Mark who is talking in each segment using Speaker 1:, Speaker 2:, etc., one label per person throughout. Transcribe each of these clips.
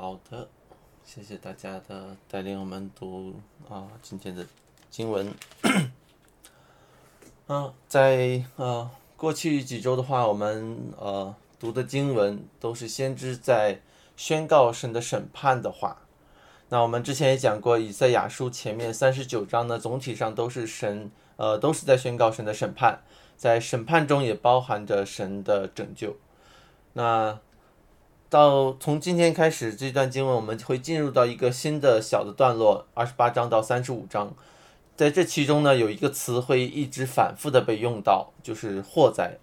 Speaker 1: 好的，谢谢大家的带领，我们读啊今天的经文。嗯，在呃过去几周的话，我们呃读的经文都是先知在宣告神的审判的话。那我们之前也讲过，以赛亚书前面三十九章呢，总体上都是神呃都是在宣告神的审判，在审判中也包含着神的拯救。那到从今天开始，这段经文我们会进入到一个新的小的段落，二十八章到三十五章。在这其中呢，有一个词会一直反复的被用到，就是祸灾。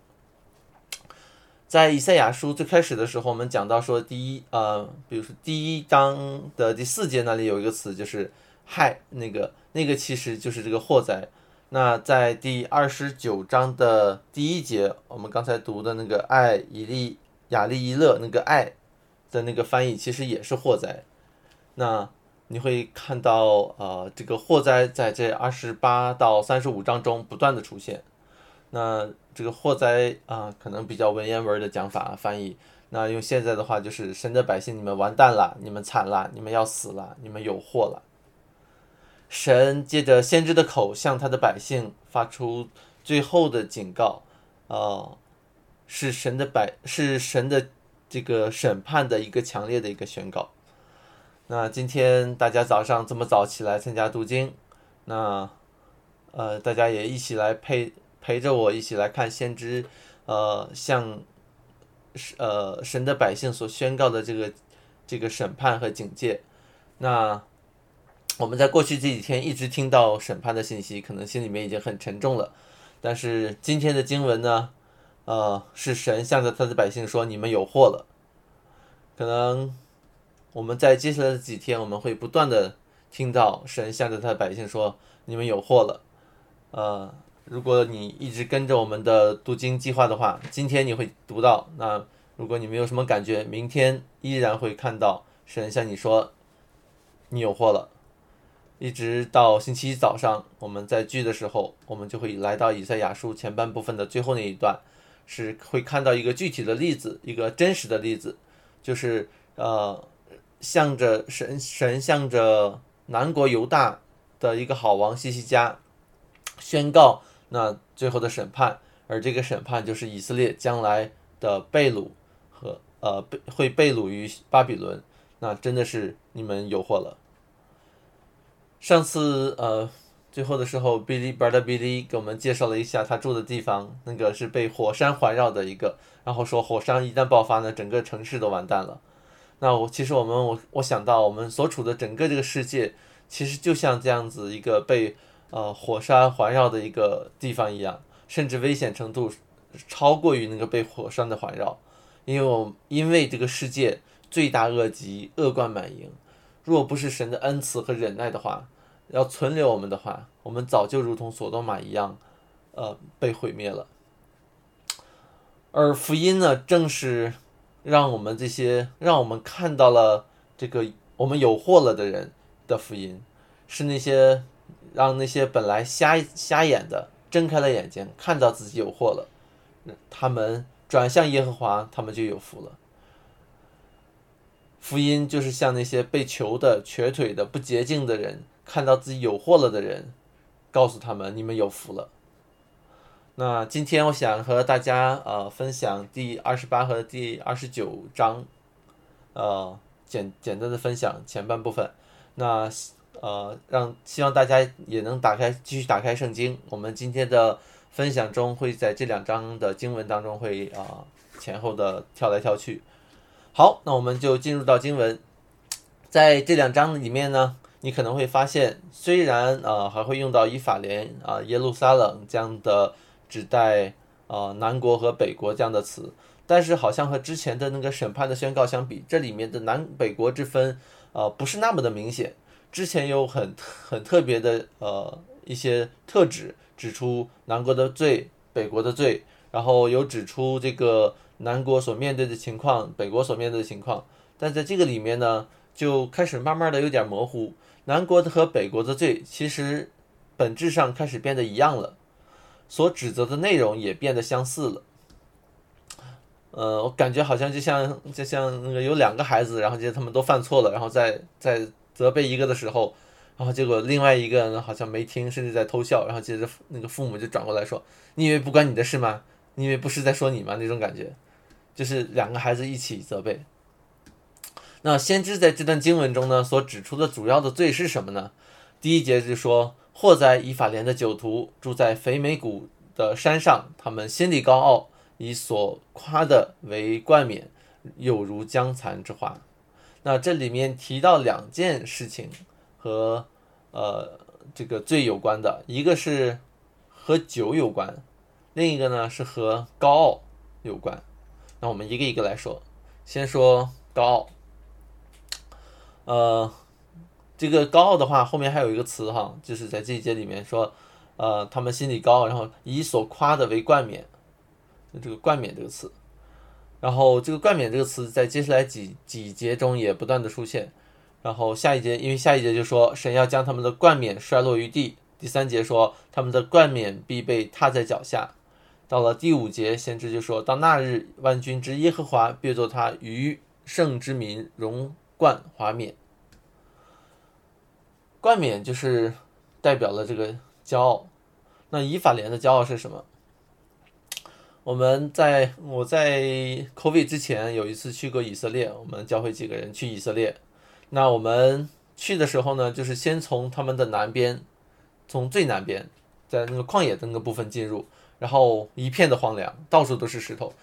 Speaker 1: 在以赛亚书最开始的时候，我们讲到说，第一呃，比如说第一章的第四节那里有一个词，就是害，那个那个其实就是这个祸灾。那在第二十九章的第一节，我们刚才读的那个爱以利。雅利伊勒那个爱的那个翻译其实也是祸灾，那你会看到呃这个祸灾在这二十八到三十五章中不断的出现，那这个祸灾啊可能比较文言文的讲法翻译，那用现在的话就是神的百姓你们完蛋了，你们惨了，你们要死了，你们有祸了。神借着先知的口向他的百姓发出最后的警告，呃。是神的百，是神的这个审判的一个强烈的一个宣告。那今天大家早上这么早起来参加读经，那呃大家也一起来陪陪着我一起来看先知，呃向呃神的百姓所宣告的这个这个审判和警戒。那我们在过去这几天一直听到审判的信息，可能心里面已经很沉重了。但是今天的经文呢？呃，是神向着他的百姓说：“你们有祸了。”可能我们在接下来的几天，我们会不断的听到神向着他的百姓说：“你们有祸了。”呃，如果你一直跟着我们的读经计划的话，今天你会读到。那如果你没有什么感觉，明天依然会看到神向你说：“你有祸了。”一直到星期一早上，我们在聚的时候，我们就会来到以赛亚书前半部分的最后那一段。是会看到一个具体的例子，一个真实的例子，就是呃，向着神神向着南国犹大的一个好王西西家宣告那最后的审判，而这个审判就是以色列将来的被掳和呃被会被掳于巴比伦，那真的是你们有祸了。上次呃。最后的时候，Billy Bird Billy 给我们介绍了一下他住的地方，那个是被火山环绕的一个，然后说火山一旦爆发呢，整个城市都完蛋了。那我其实我们我我想到我们所处的整个这个世界，其实就像这样子一个被呃火山环绕的一个地方一样，甚至危险程度超过于那个被火山的环绕，因为我因为这个世界罪大恶极，恶贯满盈，若不是神的恩慈和忍耐的话。要存留我们的话，我们早就如同索多玛一样，呃，被毁灭了。而福音呢，正是让我们这些让我们看到了这个我们有祸了的人的福音，是那些让那些本来瞎瞎眼的睁开了眼睛，看到自己有祸了，他们转向耶和华，他们就有福了。福音就是像那些被囚的、瘸腿的、不洁净的人。看到自己有货了的人，告诉他们：“你们有福了。”那今天我想和大家呃分享第二十八和第二十九章，呃简简单的分享前半部分。那呃让希望大家也能打开继续打开圣经。我们今天的分享中会在这两章的经文当中会啊前后的跳来跳去。好，那我们就进入到经文，在这两章里面呢。你可能会发现，虽然呃还会用到以法莲啊、耶路撒冷这样的指代呃南国和北国这样的词，但是好像和之前的那个审判的宣告相比，这里面的南北国之分呃不是那么的明显。之前有很很特别的呃一些特指，指出南国的罪、北国的罪，然后有指出这个南国所面对的情况、北国所面对的情况，但在这个里面呢，就开始慢慢的有点模糊。南国的和北国的罪，其实本质上开始变得一样了，所指责的内容也变得相似了。呃，我感觉好像就像就像那个有两个孩子，然后接着他们都犯错了，然后在在责备一个的时候，然后结果另外一个呢好像没听，甚至在偷笑，然后接着那个父母就转过来说：“你以为不关你的事吗？你以为不是在说你吗？”那种感觉，就是两个孩子一起责备。那先知在这段经文中呢，所指出的主要的罪是什么呢？第一节就说：“或在以法莲的酒徒住在肥美谷的山上，他们心里高傲，以所夸的为冠冕，有如将残之花。”那这里面提到两件事情和呃这个罪有关的，一个是和酒有关，另一个呢是和高傲有关。那我们一个一个来说，先说高傲。呃，这个高傲的话，后面还有一个词哈，就是在这一节里面说，呃，他们心里高傲，然后以所夸的为冠冕，这个冠冕这个词，然后这个冠冕这个词在接下来几几节中也不断的出现，然后下一节，因为下一节就说神要将他们的冠冕摔落于地，第三节说他们的冠冕必被踏在脚下，到了第五节，先知就说到那日万军之耶和华必作他余圣之民荣。冠华冕，冠冕就是代表了这个骄傲。那以法莲的骄傲是什么？我们在我在 COVID 之前有一次去过以色列，我们教会几个人去以色列。那我们去的时候呢，就是先从他们的南边，从最南边，在那个旷野的那个部分进入，然后一片的荒凉，到处都是石头。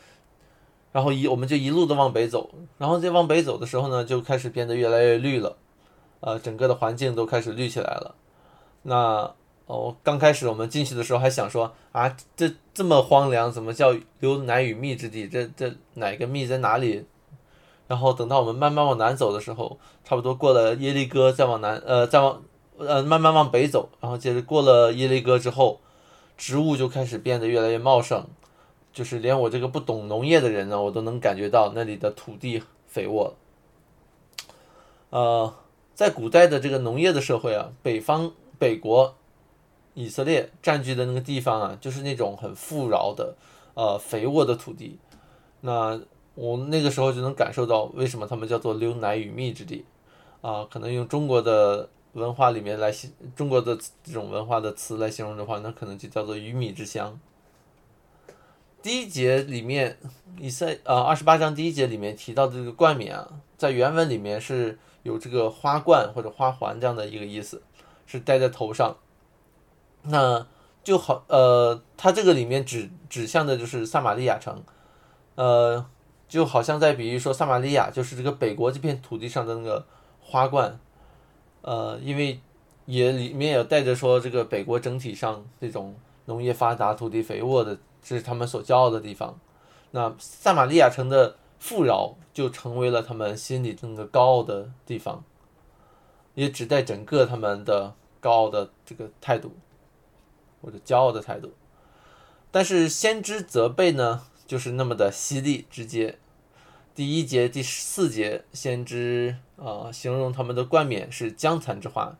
Speaker 1: 然后一我们就一路的往北走，然后再往北走的时候呢，就开始变得越来越绿了，呃，整个的环境都开始绿起来了。那哦，刚开始我们进去的时候还想说啊，这这么荒凉，怎么叫流奶与蜜之地？这这哪个蜜在哪里？然后等到我们慢慢往南走的时候，差不多过了耶利哥，再往南，呃，再往呃慢慢往北走，然后接着过了耶利哥之后，植物就开始变得越来越茂盛。就是连我这个不懂农业的人呢，我都能感觉到那里的土地肥沃。呃，在古代的这个农业的社会啊，北方北国以色列占据的那个地方啊，就是那种很富饶的呃肥沃的土地。那我那个时候就能感受到为什么他们叫做流奶与蜜之地啊。可能用中国的文化里面来形中国的这种文化的词来形容的话，那可能就叫做鱼米之乡。第一节里面，以赛呃二十八章第一节里面提到的这个冠冕啊，在原文里面是有这个花冠或者花环这样的一个意思，是戴在头上。那就好呃，它这个里面指指向的就是撒玛利亚城，呃，就好像在比喻说撒玛利亚就是这个北国这片土地上的那个花冠，呃，因为也里面有带着说这个北国整体上这种农业发达、土地肥沃的。这是他们所骄傲的地方，那撒玛利亚城的富饶就成为了他们心里那个高傲的地方，也指代整个他们的高傲的这个态度，或者骄傲的态度。但是先知责备呢，就是那么的犀利直接。第一节、第四节，先知啊形容他们的冠冕是江残之花，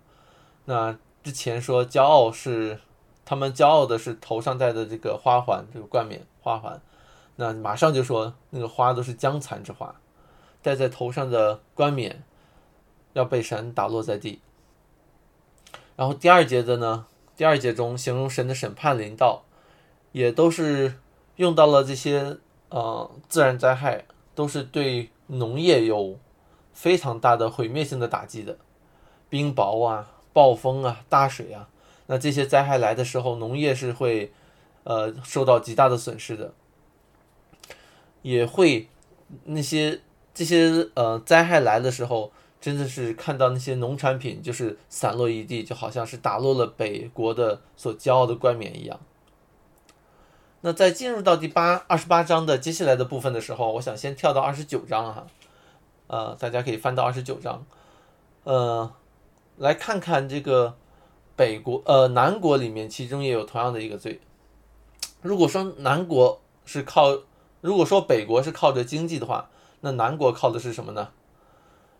Speaker 1: 那之前说骄傲是。他们骄傲的是头上戴的这个花环，这个冠冕花环，那马上就说那个花都是江蚕之花，戴在头上的冠冕要被神打落在地。然后第二节的呢，第二节中形容神的审判临到，也都是用到了这些呃自然灾害，都是对农业有非常大的毁灭性的打击的，冰雹啊、暴风啊、大水啊。那这些灾害来的时候，农业是会，呃，受到极大的损失的，也会那些这些呃灾害来的时候，真的是看到那些农产品就是散落一地，就好像是打落了北国的所骄傲的冠冕一样。那在进入到第八二十八章的接下来的部分的时候，我想先跳到二十九章哈，呃，大家可以翻到二十九章，呃，来看看这个。北国呃南国里面，其中也有同样的一个罪。如果说南国是靠，如果说北国是靠着经济的话，那南国靠的是什么呢？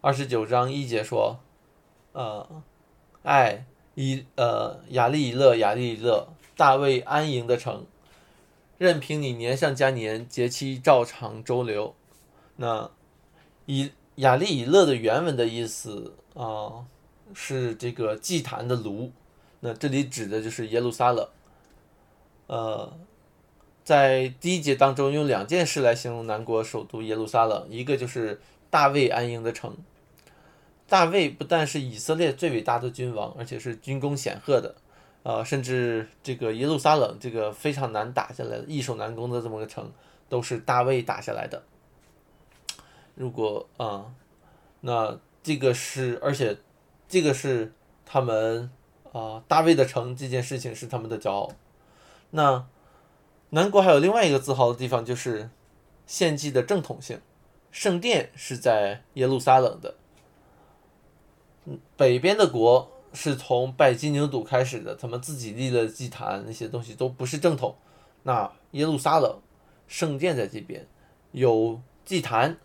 Speaker 1: 二十九章一节说，呃，爱以呃雅利以勒雅利以勒大卫安营的城，任凭你年上加年，节期照常周流。那以雅利以勒的原文的意思啊，是这个祭坛的炉。那这里指的就是耶路撒冷。呃，在第一节当中用两件事来形容南国首都耶路撒冷，一个就是大卫安营的城。大卫不但是以色列最伟大的君王，而且是军功显赫的。呃，甚至这个耶路撒冷这个非常难打下来的、易守难攻的这么个城，都是大卫打下来的。如果啊，那这个是，而且这个是他们啊，大卫的城这件事情是他们的骄傲。那南国还有另外一个自豪的地方，就是献祭的正统性，圣殿是在耶路撒冷的。嗯北边的国。是从拜金牛犊开始的，他们自己立的祭坛那些东西都不是正统。那耶路撒冷圣殿在这边，有祭坛，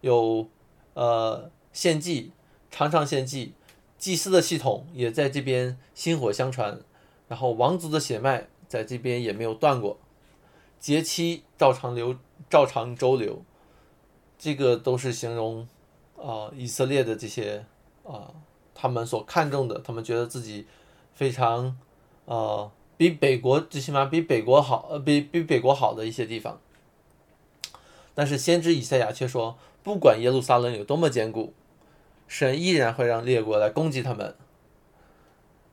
Speaker 1: 有呃献祭，常常献祭，祭司的系统也在这边薪火相传，然后王族的血脉在这边也没有断过，节期照常流，照常周流，这个都是形容啊以色列的这些啊。他们所看重的，他们觉得自己非常，呃，比北国最起码比北国好，呃，比比北国好的一些地方。但是先知以赛亚却说，不管耶路撒冷有多么坚固，神依然会让列国来攻击他们。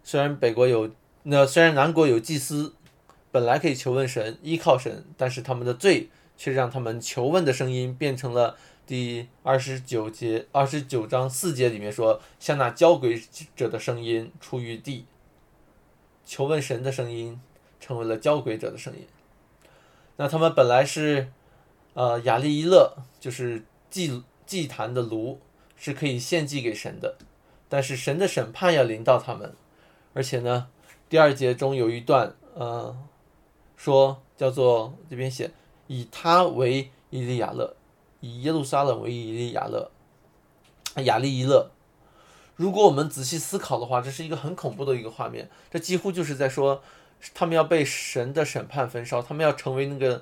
Speaker 1: 虽然北国有，那虽然南国有祭司，本来可以求问神，依靠神，但是他们的罪却让他们求问的声音变成了。第二十九节，二十九章四节里面说，像那交鬼者的声音出于地，求问神的声音成为了交鬼者的声音。那他们本来是，呃，亚利伊勒，就是祭祭坛的炉，是可以献祭给神的，但是神的审判要临到他们，而且呢，第二节中有一段，呃，说叫做这边写，以他为伊利亚勒。以耶路撒冷为以利亚勒，亚利伊勒。如果我们仔细思考的话，这是一个很恐怖的一个画面。这几乎就是在说，他们要被神的审判焚烧，他们要成为那个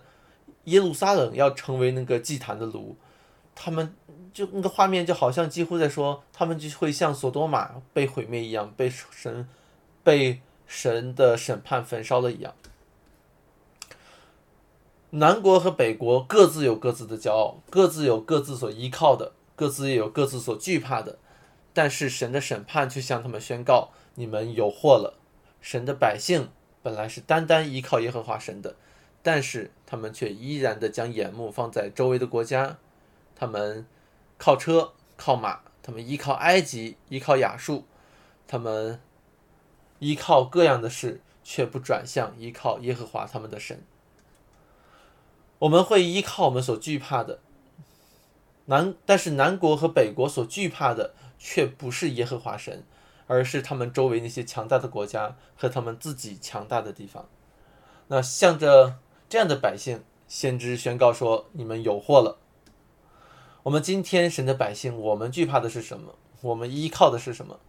Speaker 1: 耶路撒冷，要成为那个祭坛的炉。他们就那个画面就好像几乎在说，他们就会像索多玛被毁灭一样，被神被神的审判焚烧了一样。南国和北国各自有各自的骄傲，各自有各自所依靠的，各自也有各自所惧怕的。但是神的审判却向他们宣告：你们有祸了。神的百姓本来是单单依靠耶和华神的，但是他们却依然的将眼目放在周围的国家。他们靠车靠马，他们依靠埃及，依靠亚述，他们依靠各样的事，却不转向依靠耶和华他们的神。我们会依靠我们所惧怕的南，但是南国和北国所惧怕的却不是耶和华神，而是他们周围那些强大的国家和他们自己强大的地方。那向着这样的百姓，先知宣告说：“你们有祸了。”我们今天神的百姓，我们惧怕的是什么？我们依靠的是什么？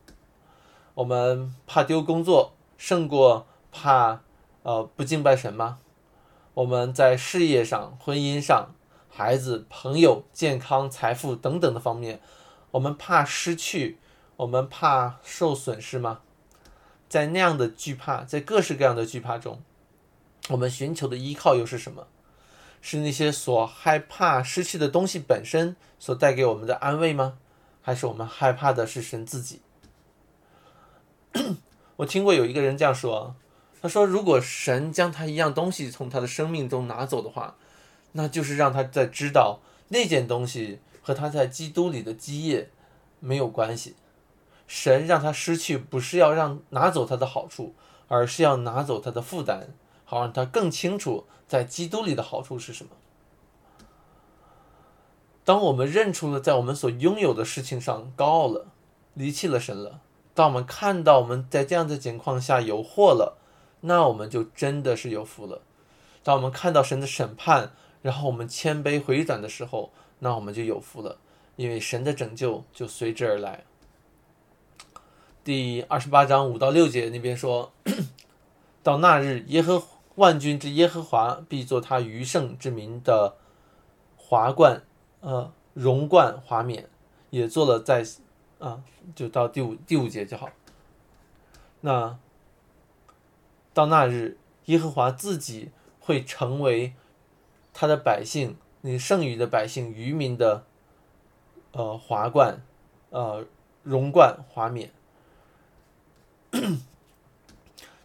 Speaker 1: 我们怕丢工作，胜过怕呃不敬拜神吗？我们在事业上、婚姻上、孩子、朋友、健康、财富等等的方面，我们怕失去，我们怕受损失吗？在那样的惧怕，在各式各样的惧怕中，我们寻求的依靠又是什么？是那些所害怕失去的东西本身所带给我们的安慰吗？还是我们害怕的是神自己？我听过有一个人这样说。他说：“如果神将他一样东西从他的生命中拿走的话，那就是让他在知道那件东西和他在基督里的基业没有关系。神让他失去，不是要让拿走他的好处，而是要拿走他的负担，好让他更清楚在基督里的好处是什么。当我们认出了在我们所拥有的事情上高傲了，离弃了神了；当我们看到我们在这样的情况下有祸了。”那我们就真的是有福了。当我们看到神的审判，然后我们谦卑回转的时候，那我们就有福了，因为神的拯救就随之而来。第二十八章五到六节那边说，到那日，耶和万军之耶和华必作他余圣之名的华冠，呃，荣冠华冕，也做了在，啊，就到第五第五节就好。那到那日，耶和华自己会成为他的百姓，那剩余的百姓渔民的，呃，华冠，呃，荣冠华冕。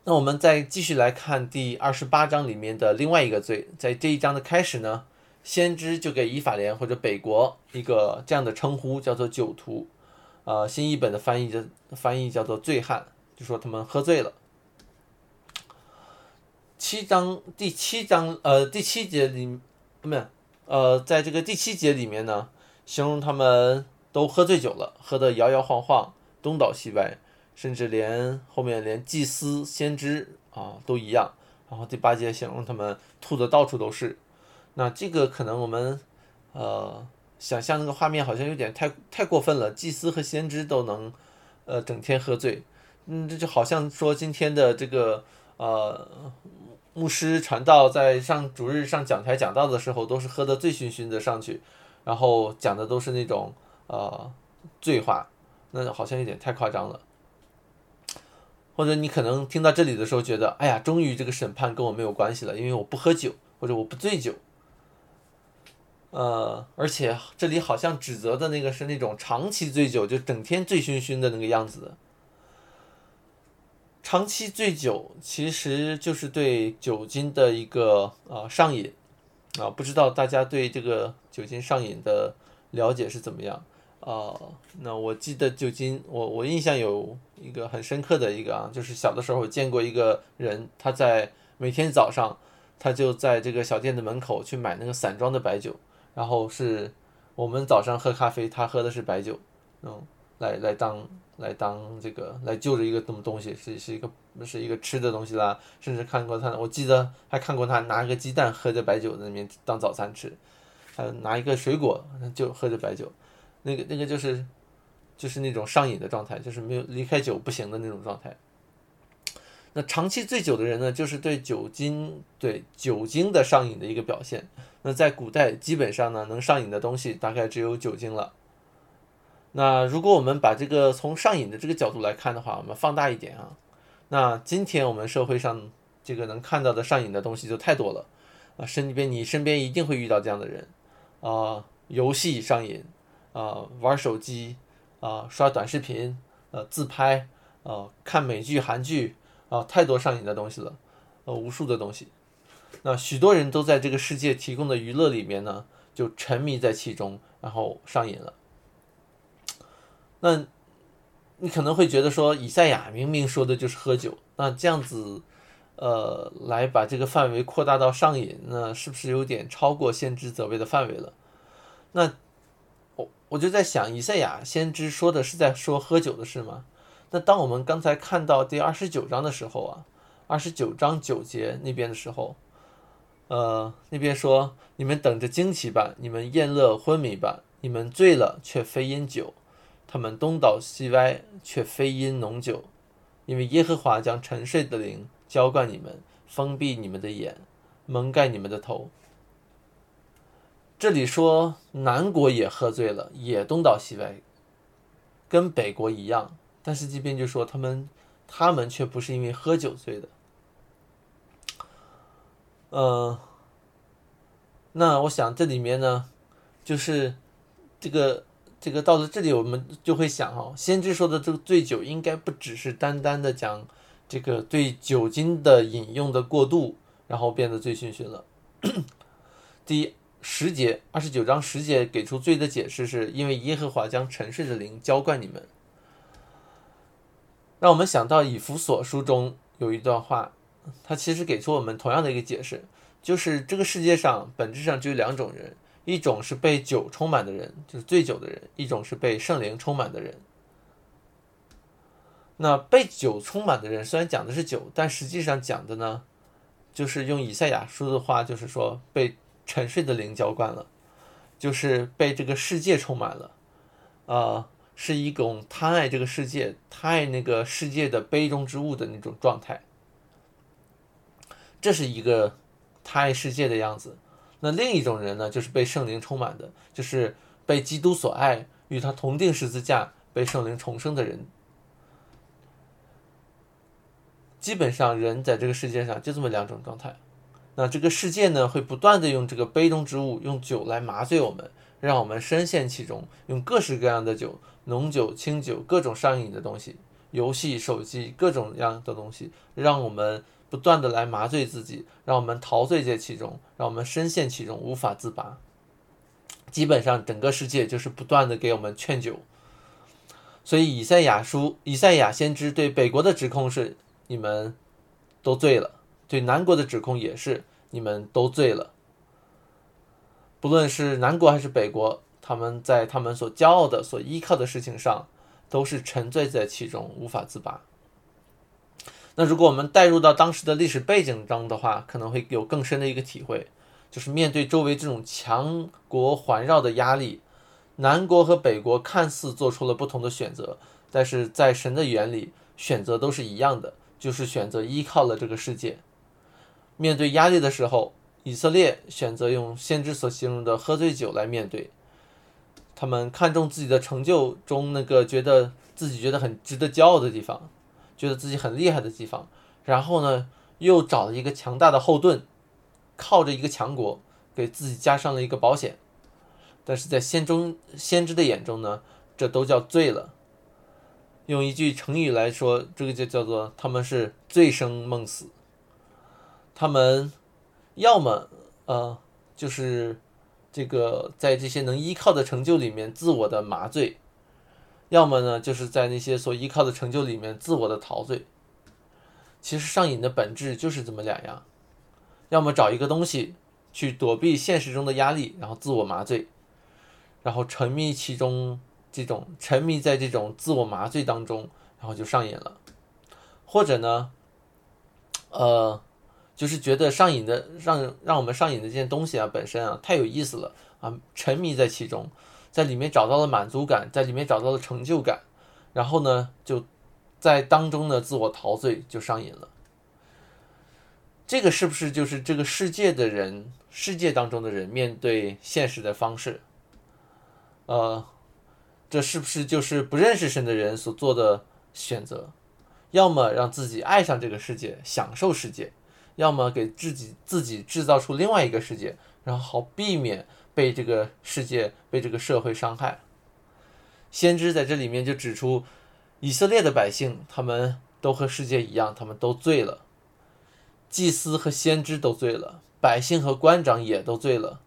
Speaker 1: 那我们再继续来看第二十八章里面的另外一个罪，在这一章的开始呢，先知就给以法莲或者北国一个这样的称呼，叫做酒徒，呃，新译本的翻译的翻译叫做醉汉，就说他们喝醉了。七章第七章呃第七节里，没有呃在这个第七节里面呢，形容他们都喝醉酒了，喝得摇摇晃晃，东倒西歪。甚至连后面连祭司、先知啊都一样，然后第八节形容他们吐的到处都是，那这个可能我们呃想象那个画面好像有点太太过分了，祭司和先知都能呃整天喝醉，嗯，这就好像说今天的这个呃牧师传道在上主日上讲台讲道的时候都是喝得醉醺醺的上去，然后讲的都是那种呃醉话，那好像有点太夸张了。或者你可能听到这里的时候觉得，哎呀，终于这个审判跟我没有关系了，因为我不喝酒或者我不醉酒。呃，而且这里好像指责的那个是那种长期醉酒，就整天醉醺醺的那个样子。长期醉酒其实就是对酒精的一个啊上瘾啊，不知道大家对这个酒精上瘾的了解是怎么样？哦，那我记得酒精，我我印象有一个很深刻的一个啊，就是小的时候见过一个人，他在每天早上，他就在这个小店的门口去买那个散装的白酒，然后是我们早上喝咖啡，他喝的是白酒，嗯，来来当来当这个来就着一个什么东西，是是一个是一个吃的东西啦，甚至看过他，我记得还看过他拿个鸡蛋喝着白酒在那边当早餐吃，还拿一个水果就喝着白酒。那个那个就是，就是那种上瘾的状态，就是没有离开酒不行的那种状态。那长期醉酒的人呢，就是对酒精对酒精的上瘾的一个表现。那在古代，基本上呢，能上瘾的东西大概只有酒精了。那如果我们把这个从上瘾的这个角度来看的话，我们放大一点啊，那今天我们社会上这个能看到的上瘾的东西就太多了啊，身边你身边一定会遇到这样的人啊，游戏上瘾。啊，玩手机，啊，刷短视频，呃，自拍，啊，看美剧、韩剧，啊，太多上瘾的东西了，呃，无数的东西。那许多人都在这个世界提供的娱乐里面呢，就沉迷在其中，然后上瘾了。那，你可能会觉得说，以赛亚明明说的就是喝酒，那这样子，呃，来把这个范围扩大到上瘾，那是不是有点超过先知责备的范围了？那？我就在想，以赛亚先知说的是在说喝酒的事吗？那当我们刚才看到第二十九章的时候啊，二十九章九节那边的时候，呃，那边说你们等着惊奇吧，你们宴乐昏迷吧，你们醉了却非因酒，他们东倒西歪却非因浓酒，因为耶和华将沉睡的灵浇灌你们，封闭你们的眼，蒙盖你们的头。这里说南国也喝醉了，也东倒西歪，跟北国一样。但是这边就说他们，他们却不是因为喝酒醉的。嗯，那我想这里面呢，就是这个这个到了这里，我们就会想哈，先知说的这个醉酒，应该不只是单单的讲这个对酒精的饮用的过度，然后变得醉醺醺了。第一。十节二十九章十节给出罪的解释，是因为耶和华将沉睡的灵浇灌你们。让我们想到以弗所书中有一段话，它其实给出我们同样的一个解释，就是这个世界上本质上只有两种人，一种是被酒充满的人，就是醉酒的人；一种是被圣灵充满的人。那被酒充满的人虽然讲的是酒，但实际上讲的呢，就是用以赛亚书的话，就是说被。沉睡的灵浇灌了，就是被这个世界充满了，啊，是一种贪爱这个世界、贪爱那个世界的杯中之物的那种状态。这是一个他爱世界的样子。那另一种人呢，就是被圣灵充满的，就是被基督所爱，与他同定十字架，被圣灵重生的人。基本上，人在这个世界上就这么两种状态。那这个世界呢，会不断的用这个杯中之物，用酒来麻醉我们，让我们深陷其中，用各式各样的酒，浓酒、清酒，各种上瘾的东西，游戏、手机，各种样的东西，让我们。不断的来麻醉自己，让我们陶醉在其中，让我们深陷其中无法自拔。基本上整个世界就是不断的给我们劝酒。所以以赛亚书、以赛亚先知对北国的指控是：你们都醉了；对南国的指控也是：你们都醉了。不论是南国还是北国，他们在他们所骄傲的、所依靠的事情上，都是沉醉在其中无法自拔。那如果我们带入到当时的历史背景中的话，可能会有更深的一个体会，就是面对周围这种强国环绕的压力，南国和北国看似做出了不同的选择，但是在神的眼里，选择都是一样的，就是选择依靠了这个世界。面对压力的时候，以色列选择用先知所形容的喝醉酒来面对，他们看重自己的成就中那个觉得自己觉得很值得骄傲的地方。觉得自己很厉害的地方，然后呢，又找了一个强大的后盾，靠着一个强国，给自己加上了一个保险。但是在先中先知的眼中呢，这都叫醉了。用一句成语来说，这个就叫做他们是醉生梦死。他们要么呃，就是这个在这些能依靠的成就里面自我的麻醉。要么呢，就是在那些所依靠的成就里面自我的陶醉。其实上瘾的本质就是这么两样：要么找一个东西去躲避现实中的压力，然后自我麻醉，然后沉迷其中，这种沉迷在这种自我麻醉当中，然后就上瘾了；或者呢，呃，就是觉得上瘾的让让我们上瘾的这件东西啊，本身啊太有意思了啊，沉迷在其中。在里面找到了满足感，在里面找到了成就感，然后呢，就在当中呢自我陶醉，就上瘾了。这个是不是就是这个世界的人，世界当中的人面对现实的方式？呃，这是不是就是不认识神的人所做的选择？要么让自己爱上这个世界，享受世界；要么给自己自己制造出另外一个世界，然后好避免。被这个世界、被这个社会伤害，先知在这里面就指出，以色列的百姓他们都和世界一样，他们都醉了，祭司和先知都醉了，百姓和官长也都醉了。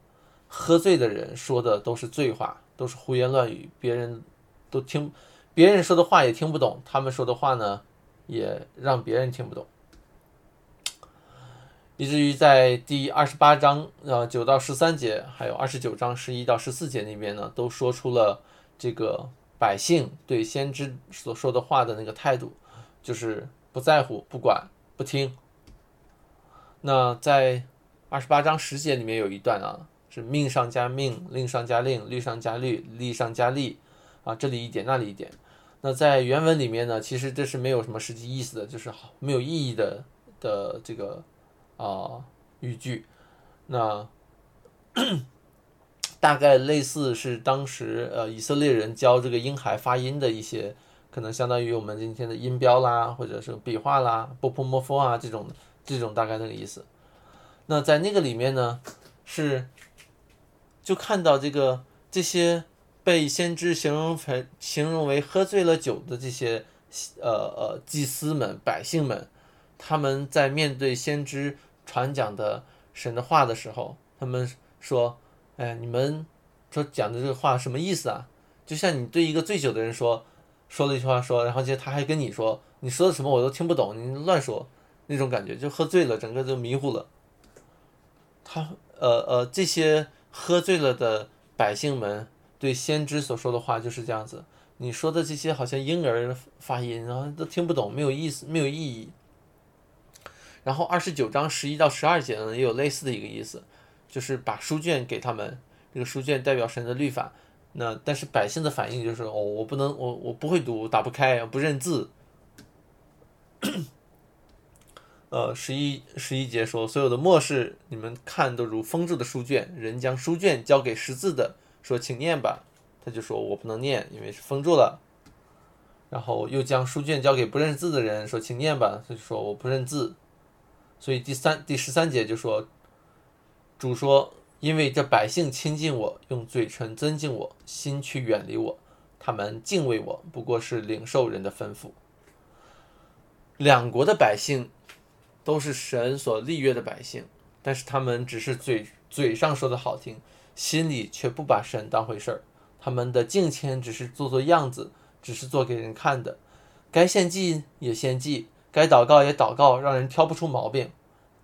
Speaker 1: 喝醉的人说的都是醉话，都是胡言乱语，别人都听，别人说的话也听不懂，他们说的话呢，也让别人听不懂。以至于在第二十八章呃九到十三节，还有二十九章十一到十四节那边呢，都说出了这个百姓对先知所说的话的那个态度，就是不在乎、不管、不听。那在二十八章十节里面有一段啊，是命上加命，令上加令，律上加律，利上加利啊，这里一点，那里一点。那在原文里面呢，其实这是没有什么实际意思的，就是没有意义的的这个。啊，语句，那 大概类似是当时呃以色列人教这个婴孩发音的一些，可能相当于我们今天的音标啦，或者是笔画啦，波波摩佛啊这种这种大概那个意思。那在那个里面呢，是就看到这个这些被先知形容成形容为喝醉了酒的这些呃呃祭司们百姓们，他们在面对先知。传讲的神的话的时候，他们说：“哎，你们说讲的这个话什么意思啊？就像你对一个醉酒的人说，说了一句话说，然后接他还跟你说，你说的什么我都听不懂，你乱说那种感觉，就喝醉了，整个就迷糊了。他呃呃，这些喝醉了的百姓们对先知所说的话就是这样子，你说的这些好像婴儿发音，然后都听不懂，没有意思，没有意义。”然后二十九章十一到十二节呢，也有类似的一个意思，就是把书卷给他们，这个书卷代表神的律法。那但是百姓的反应就是，哦，我不能，我我不会读，打不开，不认字。呃，十一十一节说，所有的末世，你们看都如封住的书卷，人将书卷交给识字的，说请念吧，他就说我不能念，因为是封住了。然后又将书卷交给不认字的人，说请念吧，他就说我不认字。所以第三第十三节就说，主说，因为这百姓亲近我，用嘴唇尊敬我，心去远离我，他们敬畏我，不过是领受人的吩咐。两国的百姓。都是神所立约的百姓，但是他们只是嘴嘴上说的好听，心里却不把神当回事儿。他们的敬虔只是做做样子，只是做给人看的。该献祭也献祭，该祷告也祷告，让人挑不出毛病。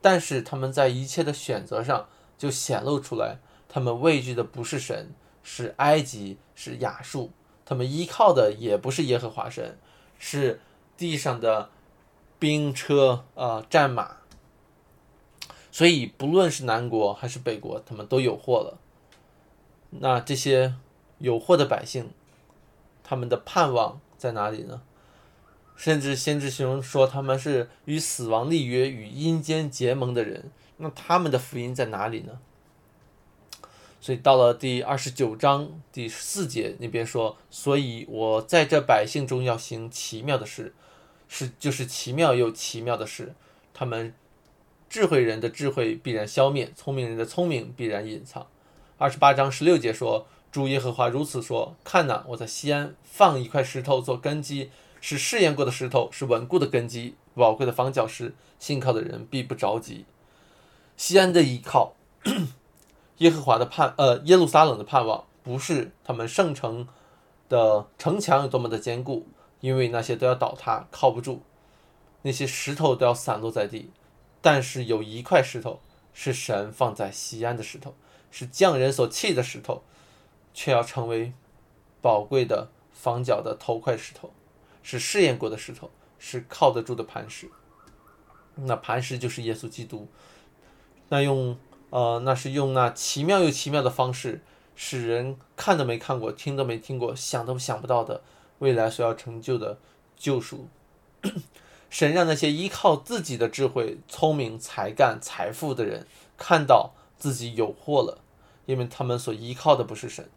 Speaker 1: 但是他们在一切的选择上就显露出来，他们畏惧的不是神，是埃及，是亚述。他们依靠的也不是耶和华神，是地上的。兵车啊，战马，所以不论是南国还是北国，他们都有祸了。那这些有祸的百姓，他们的盼望在哪里呢？甚至先知形容说他们是与死亡立约、与阴间结盟的人。那他们的福音在哪里呢？所以到了第二十九章第四节那边说：“所以我在这百姓中要行奇妙的事。”是，就是奇妙又奇妙的事。他们智慧人的智慧必然消灭，聪明人的聪明必然隐藏。二十八章十六节说：“主耶和华如此说：看哪，我在西安放一块石头做根基，是试验过的石头，是稳固的根基，宝贵的房角石。信靠的人必不着急。西安的依靠，耶和华的盼，呃，耶路撒冷的盼望，不是他们圣城的城墙有多么的坚固。”因为那些都要倒塌，靠不住，那些石头都要散落在地。但是有一块石头是神放在西安的石头，是匠人所弃的石头，却要成为宝贵的房角的头块石头，是试验过的石头，是靠得住的磐石。那磐石就是耶稣基督。那用呃，那是用那奇妙又奇妙的方式，使人看都没看过，听都没听过，想都想不到的。未来所要成就的救赎，神让那些依靠自己的智慧、聪明、才干、财富的人看到自己有祸了，因为他们所依靠的不是神。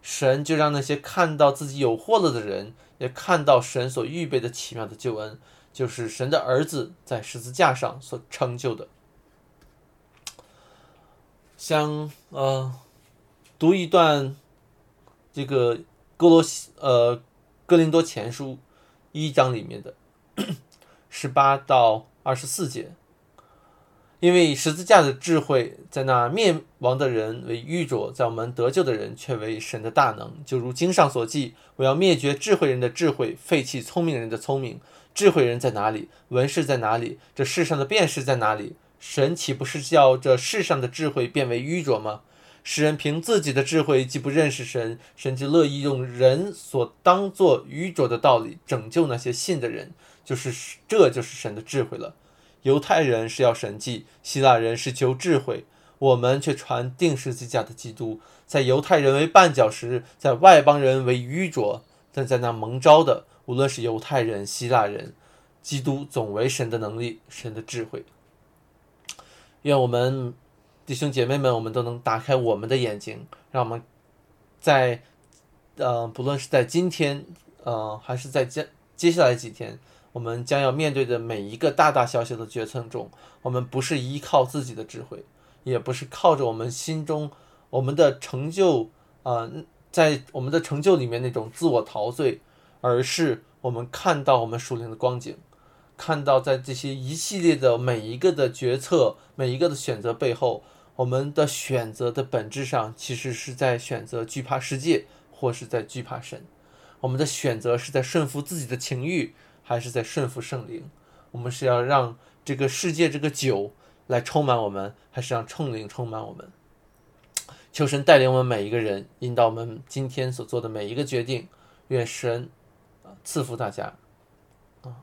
Speaker 1: 神就让那些看到自己有祸了的人，也看到神所预备的奇妙的救恩，就是神的儿子在十字架上所成就的。像呃，读一段这个哥罗西呃。哥林多前书一章里面的十八到二十四节，因为十字架的智慧在那灭亡的人为愚拙，在我们得救的人却为神的大能。就如经上所记：“我要灭绝智慧人的智慧，废弃聪明人的聪明。”智慧人在哪里？文士在哪里？这世上的辨识在哪里？神岂不是叫这世上的智慧变为愚拙吗？使人凭自己的智慧既不认识神，神就乐意用人所当作愚拙的道理拯救那些信的人，就是这就是神的智慧了。犹太人是要神迹，希腊人是求智慧，我们却传定十字架的基督，在犹太人为绊脚石，在外邦人为愚拙，但在那蒙召的，无论是犹太人、希腊人，基督总为神的能力，神的智慧。愿我们。弟兄姐妹们，我们都能打开我们的眼睛，让我们在呃，不论是在今天，呃，还是在接接下来几天，我们将要面对的每一个大大小小的决策中，我们不是依靠自己的智慧，也不是靠着我们心中我们的成就，呃，在我们的成就里面那种自我陶醉，而是我们看到我们属灵的光景。看到在这些一系列的每一个的决策、每一个的选择背后。我们的选择的本质上，其实是在选择惧怕世界，或是在惧怕神。我们的选择是在顺服自己的情欲，还是在顺服圣灵？我们是要让这个世界这个酒来充满我们，还是让圣灵充满我们？求神带领我们每一个人，引导我们今天所做的每一个决定。愿神啊赐福大家。啊，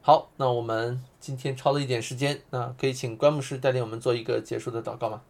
Speaker 1: 好，那我们。今天超了一点时间，那可以请关牧师带领我们做一个结束的祷告吗？